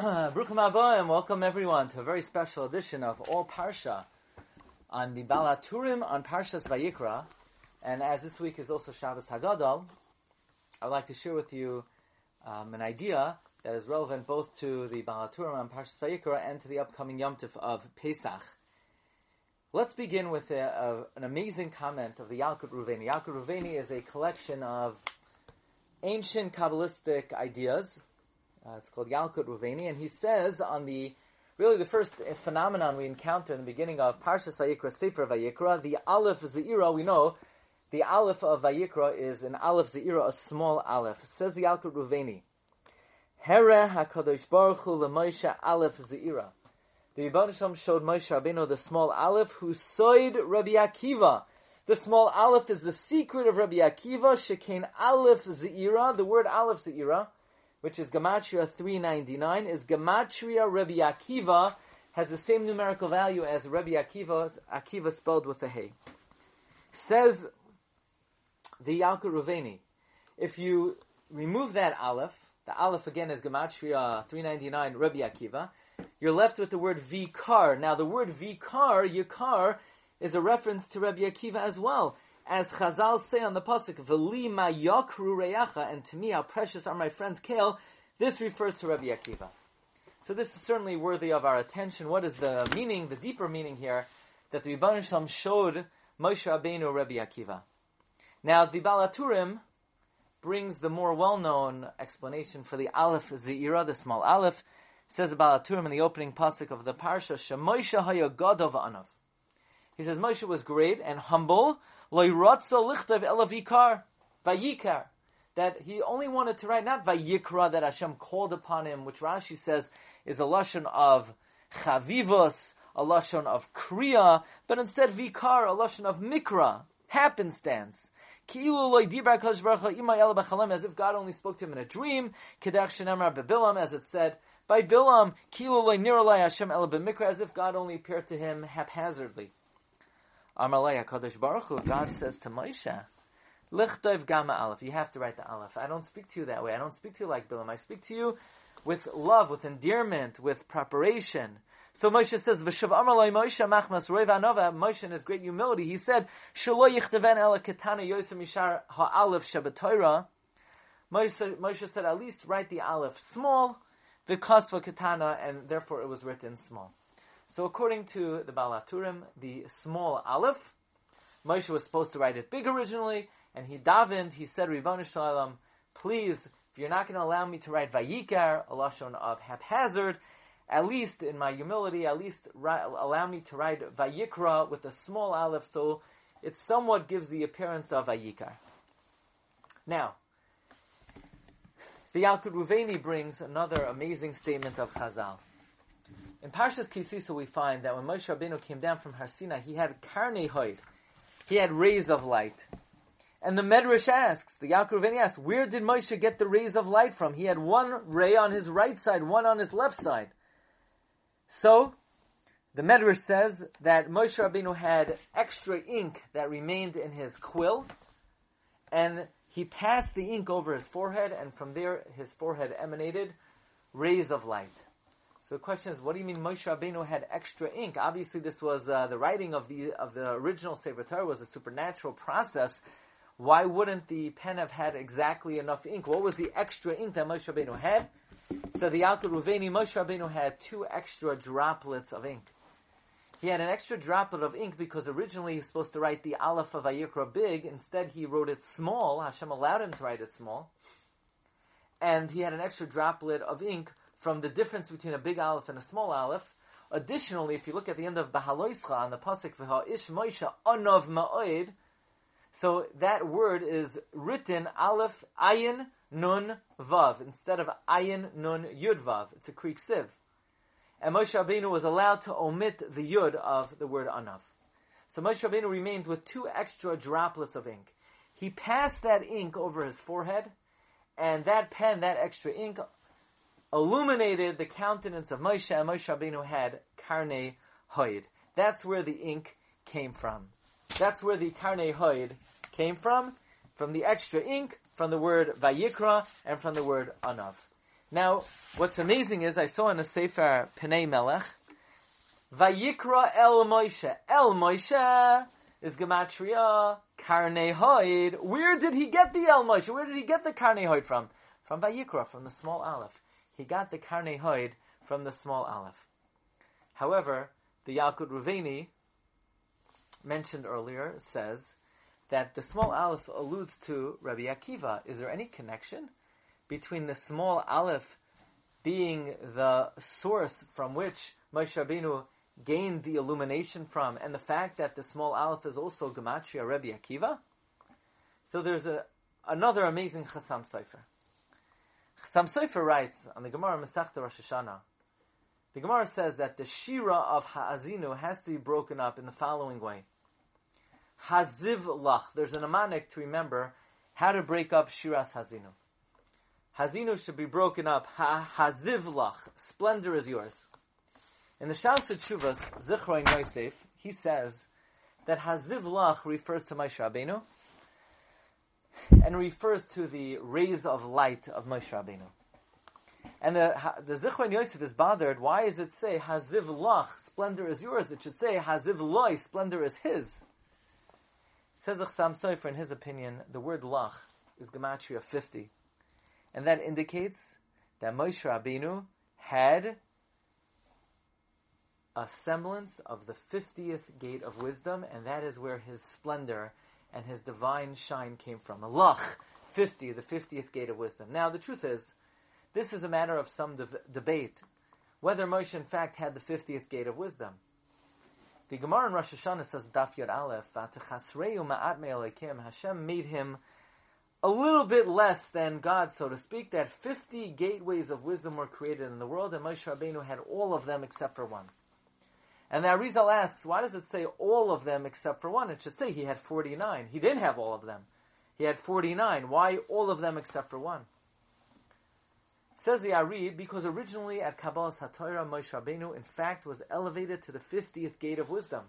Bruchim and welcome everyone to a very special edition of All Parsha on the Baal HaTurim on Parshas Vayikra. And as this week is also Shabbos Hagadol, I'd like to share with you um, an idea that is relevant both to the Baal HaTurim on Parshas Vayikra and to the upcoming Yom Tov of Pesach. Let's begin with a, a, an amazing comment of the Yalkut Ruveni. Yalkut Ruveni is a collection of ancient Kabbalistic ideas uh, it's called Yalkut Ruveni, and he says on the really the first phenomenon we encounter in the beginning of Parshas Vayikra, Sefer Vayikra, the Aleph Zeira. We know the Aleph of Vayikra is an Aleph Zeira, a small Aleph. Says the Yalkut Ruveni, Here Hakadosh Baruch Hu LeMoshe Aleph Zeira. The Yibban showed Moshe Rabbeinu the small Aleph, who soid Rabbi Akiva. The small Aleph is the secret of Rabbi Akiva. Shekain Aleph Zeira. The word Aleph Zeira which is Gematria 399, is Gematria Rabbi Akiva, has the same numerical value as Rabbi Akiva, Akiva spelled with a Hey. Says the Yalkut Ruveni, if you remove that Aleph, the Aleph again is Gematria 399, Rabbi Akiva, you're left with the word Vikar. Now the word Vikar, Yikar, is a reference to Rabbi Akiva as well as Chazal say on the pasuk, "V'li ma yakru reyacha," and to me, how precious are my friends kale. This refers to Rabbi Akiva. So this is certainly worthy of our attention. What is the meaning, the deeper meaning here, that the Rebbeinu Shalom showed Moshe Rabbeinu Rabbi Akiva? Now, the Baal HaTurim brings the more well-known explanation for the Aleph Zeira, the small Aleph. Says the Baal HaTurim in the opening pasuk of the parsha, "Shemoshe haya gadov anav." He says Moshe was great and humble, vayikar. That he only wanted to write not vayikra that Hashem called upon him, which Rashi says is a lashon of chavivos, a lashon of kriya, but instead vikar, a lashon of mikra, happenstance. As if God only spoke to him in a dream, as it said by Bilam, as if God only appeared to him haphazardly. Amalei HaKadosh Baruch Hu, God says to Moshe, Lichtov Gama Aleph. You have to write the Aleph. I don't speak to you that way. I don't speak to you like Bilam. I speak to you with love, with endearment, with preparation. So Moshe says, V'shav Amalei Moshe Machmas Roiv Anova, Moshe in his great humility, he said, Shalo Yichtaven Ela Ketana Yosem Mishar HaAleph Shabbat Moshe, Moshe said, at least write the Aleph small, the Kasva Ketana, and therefore it was written small. So according to the Baal HaTurim, the small Aleph, Moshe was supposed to write it big originally, and he davened, he said, Ribbon Shalom, please, if you're not going to allow me to write Vayikar, a lashon of haphazard, at least in my humility, at least allow me to write Vayikra with a small Aleph, so it somewhat gives the appearance of Vayikar. Now, the Yalkut Ruveni brings another amazing statement of Chazal. In Parshas Ki Sisa we find that when Moshe Rabbeinu came down from Har Sinai, he had karnei hoid. He had rays of light. And the Medrash asks, the Yaakov asks, where did Moshe get the rays of light from? He had one ray on his right side, one on his left side. So, the Medrash says that Moshe Rabbeinu had extra ink that remained in his quill, and he passed the ink over his forehead, and from there his forehead emanated rays of light. So the question is, what do you mean Moshe Rabbeinu had extra ink? Obviously, this was uh, the writing of the of the original Sefer Torah was a supernatural process. Why wouldn't the pen have had exactly enough ink? What was the extra ink that Moshe Rabbeinu had? So the Yalkut Ruveni, Moshe Rabbeinu had two extra droplets of ink. He had an extra droplet of ink because originally he was supposed to write the Aleph of Vayikra big. Instead, he wrote it small. Hashem allowed him to write it small. And he had an extra droplet of ink from the difference between a big aleph and a small aleph. Additionally, if you look at the end of Bahaloischa on the pasuk Ish Moshe Anov Ma'oid, so that word is written aleph ayin nun vav instead of ayin nun yud vav. It's a kri ksiv, and Moshe Rabbeinu was allowed to omit the yud of the word anav. So Moshe Rabbeinu remained with two extra droplets of ink. He passed that ink over his forehead, and that pen, that extra ink, illuminated the countenance of Moshe, and Moshe Rabbeinu had karne hoid. That's where the ink came from. That's where the karne hoid came from, from the extra ink, from the word vayikra, and from the word anav. Now, what's amazing is I saw in a Sefer Pnei Melech, Vayikra El Moshe. El Moshe is Gematria Karnei Hoid. Where did he get the El Moshe? Where did he get the Karnei Hoid from? From Vayikra, from the small Aleph. He got the Karnei Hoid from the small Aleph. However, the Yalkut Ruveni mentioned earlier says that the small Aleph alludes to Rabbi Akiva. Is there any connection between the small Aleph being the source from which Moshe Rabbeinu gained the illumination from, and the fact that the small Aleph is also Gematria Rabbi Akiva? So there's a, another amazing Chassam Sofer. Chassam Sofer writes on the Gemara Masechta Rosh Hashanah, the Gemara says that the Shira of Ha'azinu has to be broken up in the following way. Haziv Lach. There's an amanic to remember how to break up Shiras Hazinu. Hazinu should be broken up. Ha- Haziv Lach. Splendor is yours. In the Shas Chuvas, Zichroin Yosef, he says that Haziv Lach refers to Moshe Rabbeinu and refers to the rays of light of Moshe Rabbeinu. And the, the Zichron Yosef is bothered. Why does it say Haziv Lach, splendor is yours? It should say Haziv Loi, splendor is his. Says the Chassam Sofer, in his opinion, the word Lach is Gematria 50. And that indicates that Moshe Rabbeinu had a semblance of the 50th gate of wisdom, and that is where his splendor and his divine shine came from. Lach, 50, the 50th gate of wisdom. Now, the truth is, this is a matter of some de- debate whether Moshe in fact had the 50th gate of wisdom. The Gemara in Rosh Hashanah says, Daf Yod Aleph, Hashem made him a little bit less than God, so to speak, that 50 gateways of wisdom were created in the world, and Moshe Rabbeinu had all of them except for one. And now Rizal asks, why does it say all of them except for one? It should say he had 49. He didn't have all of them. He had 49. Why all of them except for one? Says the Arid, because originally at Kabbalah HaTorah, Moshe Rabbeinu, in fact, was elevated to the 50th gate of wisdom.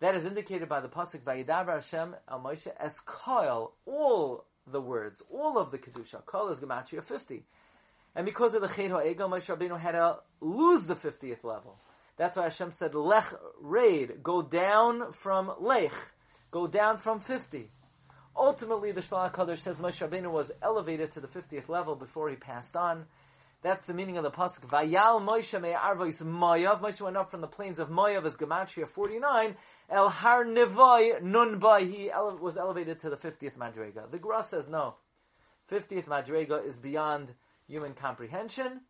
That is indicated by the pasuk Vayidaber Hashem al Moshe as all the words, all of the kedusha. Koil is gematria 50, and because of the Chet Ha'egel, Moshe Rabbeinu had to lose the 50th level. That's why Hashem said Lech Raid, go down from Lech, go down from 50. Ultimately, the Shlach Kadosh says Moshe Rabbeinu was elevated to the 50th level before he passed on. That's the meaning of the pasuk. Vayal Moshe me arvois Moav. Moshe went up from the plains of Moav as gematria 49. El Har. He ele- was elevated to the 50th Madrega. The Gra says no. 50th Madrega is beyond human comprehension.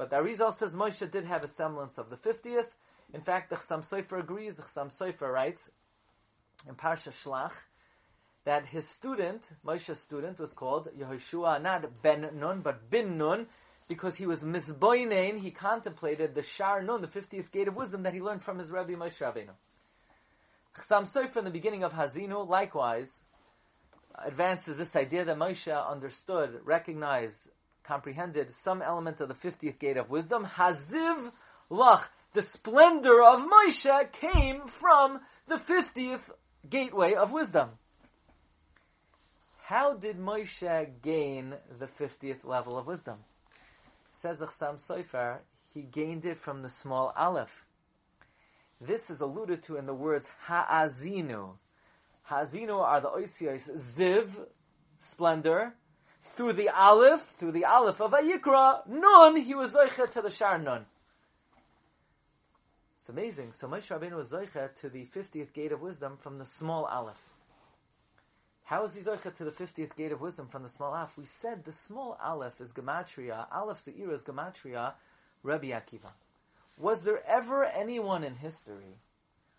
But the Arizal says Moshe did have a semblance of the 50th. In fact, the Chassam Sofer agrees. The Chassam Sofer writes in Parsha Shlach that his student, Moshe's student, was called Yehoshua, not Ben Nun, but Bin Nun, because he was misboinein, he contemplated the Shar Nun, the 50th gate of wisdom that he learned from his Rebbe Moshe Rabbeinu. Chassam Sofer in the beginning of Hazinu, likewise, advances this idea that Moshe understood, recognized, comprehended some element of the 50th gate of wisdom. Haziv Lach, the splendor of Moshe came from the 50th gateway of wisdom. How did Moshe gain the 50th level of wisdom? Says the Chassam Sofer, he gained it from the small aleph. This is alluded to in the words ha'azinu. Ha'azinu are the oisios ziv, splendor, through the aleph, through the aleph of Vayikra, nun, he was zoicha to the shar nun. It's amazing. So Moshe Rabbeinu was zoicha to the 50th gate of wisdom from the small aleph. How is he zoicha to the 50th gate of wisdom from the small aleph? We said the small aleph is gematria, aleph se'ira is gematria, Rabbi Akiva. Was there ever anyone in history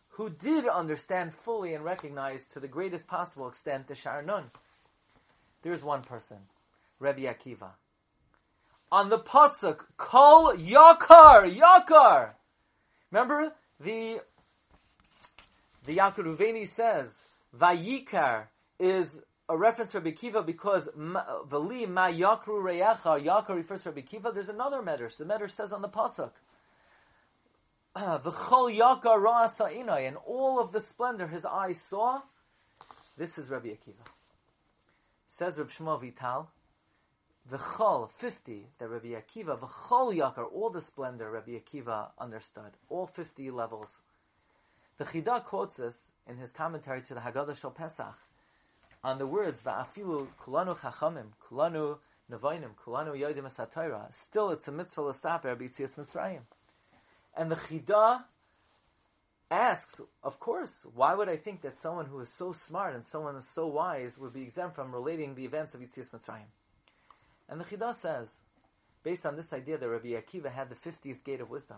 who did understand fully and recognize to the greatest possible extent the Shar Nun? There's one person, Rabbi Akiva. On the pasuk, Kol Yakar, Yakar. Remember the the Yalkut Ruveni says Vayikar is a reference to Rabbi Kiva because Vali Ma Yakru Reyacha Yakar refers to Rabbi Kiva. There's another medrash. The medrash says on the pasuk V'chol Yakar Ra'asa Inai and all of the splendor his eyes saw. This is Rabbi Akiva. Says Reb Shmuel Vital, V'chol, 50, that Rabbi Akiva, v'chol yakar, all the splendor Rabbi Akiva understood, all 50 levels. The Chida quotes this in his commentary to the Haggadah Shal Pesach on the words, va'afilu kulanu chachamim, kulanu nevainim, kulanu yodim esatayra. Still, it's a mitzvah l'saper b'tzias mitzrayim. And the Chida asks, of course, why would I think that someone who is so smart and someone who is so wise would be exempt from relating the events of Yitzias Mitzrayim? And the Chida says, based on this idea that Rabbi Akiva had the 50th gate of wisdom,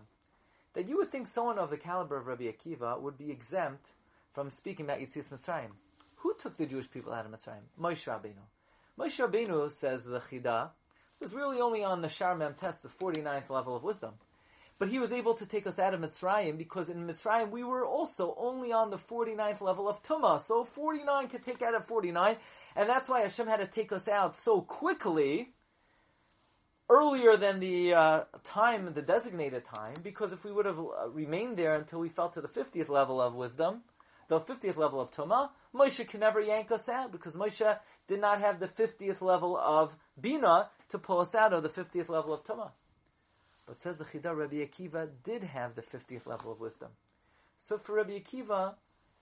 that you would think someone of the caliber of Rabbi Akiva would be exempt from speaking about Yitzias Mitzrayim. Who took the Jewish people out of Mitzrayim? Moshe Rabbeinu. Moshe Rabbeinu, says the Chida, was really only on the Shar Mem Tes, the 49th level of wisdom. But he was able to take us out of Mitzrayim because in Mitzrayim we were also only on the 49th level of Tumah. So 49 could take out of 49, and that's why Hashem had to take us out so quickly, earlier than the uh, time, the designated time, because if we would have uh, remained there until we fell to the 50th level of wisdom, the 50th level of Tumah, Moshe can never yank us out because Moshe did not have the 50th level of Bina to pull us out of the 50th level of Tumah. But says the Chida, Rabbi Akiva did have the 50th level of wisdom. So for Rabbi Akiva,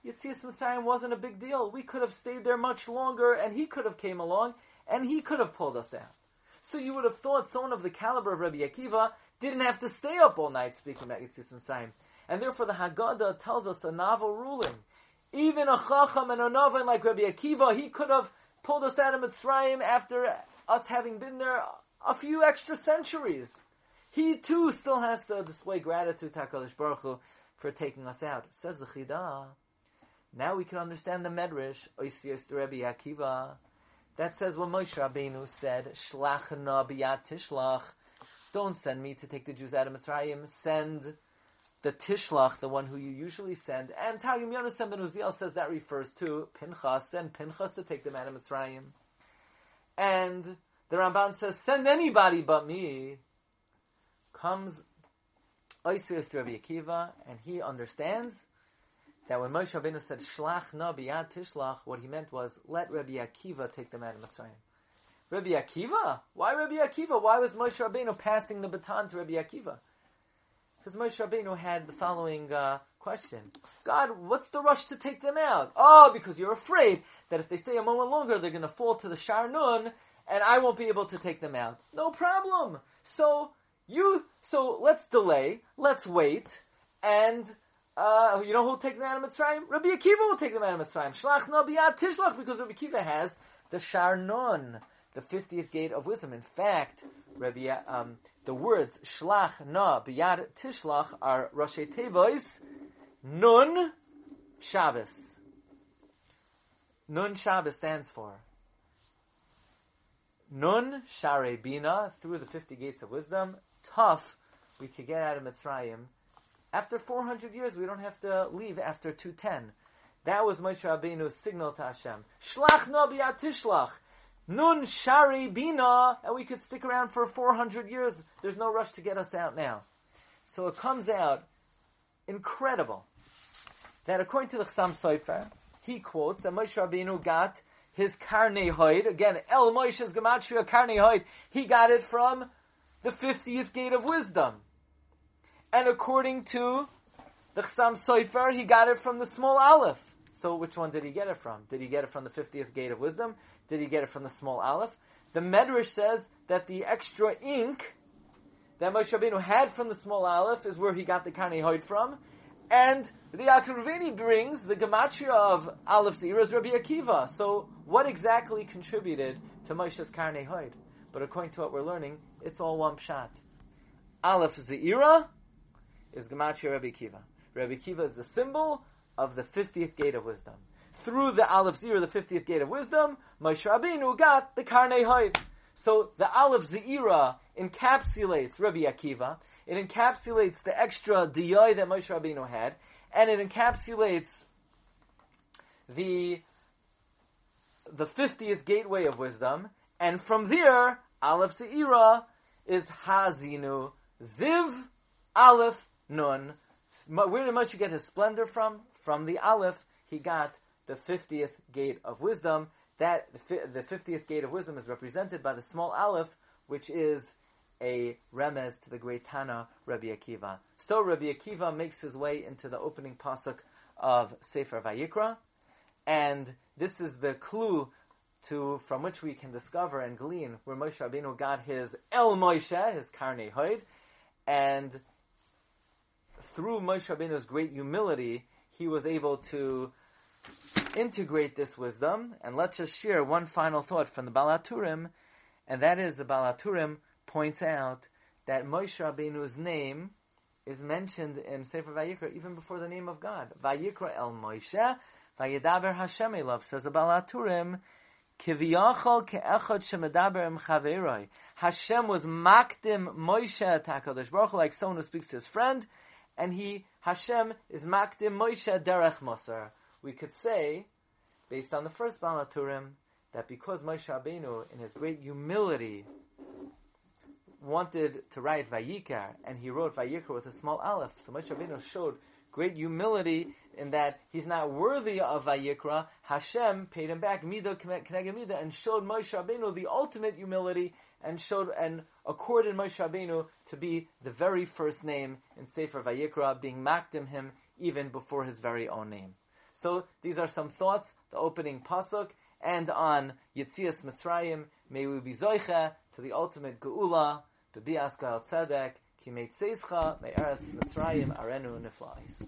Yitzias Mitzrayim wasn't a big deal. We could have stayed there much longer, and he could have came along, and he could have pulled us out. So you would have thought someone of the caliber of Rabbi Akiva didn't have to stay up all night speaking about Yitzias Mitzrayim. And therefore the Haggadah tells us a novel ruling. Even a Chacham and a Novin like Rabbi Akiva, he could have pulled us out of Mitzrayim after us having been there a few extra centuries he too still has to display gratitude to HaKadosh Baruch Hu for taking us out. Says the Chida. Now we can understand the Medrash, Oisias Rebbe Akiva, that says what Moshe Rabbeinu said, Shlach na biyat tishlach, don't send me to take the Jews out of Mitzrayim, send the tishlach, the one who you usually send. And Targum Yonasan ben Uziel says that refers to Pinchas, send Pinchas to take them out of Mitzrayim. And the Ramban says, send anybody but me comes Oisir to Rabbi Akiva, and he understands that when Moshe Rabbeinu said Shlach na biyad tishlach, what he meant was let Rabbi Akiva take them out of Mitzrayim. Rabbi Akiva? Why Rabbi Akiva? Why was Moshe Rabbeinu passing the baton to Rabbi Akiva? Because Moshe Rabbeinu had the following uh, question: God, what's the rush to take them out? Oh, because you're afraid that if they stay a moment longer, they're going to fall to the Sharnun, and I won't be able to take them out. No problem. So you so let's delay, let's wait, and uh, you know who will take them out of Mitzrayim? Rabbi Akiva will take them out of Mitzrayim. Shlach no biyad tishlach because Rabbi Akiva has the Sharnon, the fiftieth gate of wisdom. In fact, Rabbi, um, the words Shlach na biyad tishlach are Rashi Tevois Nun Shabbos. Nun Shabbos stands for Nun Share Bina through the fifty gates of wisdom tough we could get out of Mitzrayim. After 400 years, we don't have to leave after 210. That was Moshe Rabbeinu's signal to Hashem. Shlach no tishlach. Nun shari bina, and we could stick around for 400 years. There's no rush to get us out now. So it comes out incredible that according to the Chassam Sofer, he quotes that Moshe Rabbeinu got his karnei hoid, again, El Moshe's gematria karnei hoid, he got it from the 50th gate of wisdom. And according to the Chassam Sofer, he got it from the small aleph. So which one did he get it from? Did he get it from the 50th gate of wisdom? Did he get it from the small aleph? The Medrash says that the extra ink that Moshe Rabbeinu had from the small aleph is where he got the Karnei Hoid from. And the Akruvini brings the gematria of Aleph Zira is Rabbi Akiva. So what exactly contributed to Moshe's Karnei Hoid? But according to what we're learning, it's all one pshat. Aleph Zeira is Gematria Rabbi Kiva. Rabbi Kiva is the symbol of the 50th gate of wisdom. Through the Aleph Zeira, the 50th gate of wisdom, Moshe Rabbeinu got the Karnei Hoid. So the Aleph Zira encapsulates Rabbi Akiva. It encapsulates the extra diyai that Moshe Rabbeinu had, and it encapsulates the the 50th gateway of wisdom, and from there, Aleph Seira is Hazinu. Ziv, Aleph, Nun. Where did Moshe get his splendor from? From the Aleph, he got the 50th gate of wisdom. that the fiftieth gate of wisdom is represented by the small aleph, which is a remez to the great Tana Rabbi Akiva. So Rabbi Akiva makes his way into the opening pasuk of Sefer Vayikra, and this is the clue to from which we can discover and glean where Moshe Rabbeinu got his El Moshe, his Karnei Hoid, and through Moshe Rabbeinu's great humility, he was able to integrate this wisdom. And let's just share one final thought from the Baal HaTurim, and that is the Baal HaTurim points out that Moshe Rabbeinu's name is mentioned in Sefer Vayikra even before the name of God. Vayikra El Moshe, Vayedaber Hashem Elav, says the Baal HaTurim, Kiviyachol ke'echad shemedaber im chaveroi. Hashem was makdim Moshe Takadosh Baruch like someone who speaks to his friend, and he Hashem is makdim Moshe derech Moser. We could say, based on the first Baal HaTurim, that because Moshe Rabbeinu, in his great humility, wanted to write Vayikar, and he wrote Vayikra with a small aleph, so Moshe Rabbeinu showed great humility in that he's not worthy of Vayikra. Hashem paid him back Midah Keneged Midah and showed Moshe Rabbeinu the ultimate humility and showed and accorded Moshe Rabbeinu to be the very first name in Sefer Vayikra, being makdim him even before his very own name. So these are some thoughts, the opening pasuk, and on Yitzias Mitzrayim, may we be zoicha to the ultimate geula, bias gal tzedek, ki meitzeischa, me eretz Mitzrayim arenu niflais.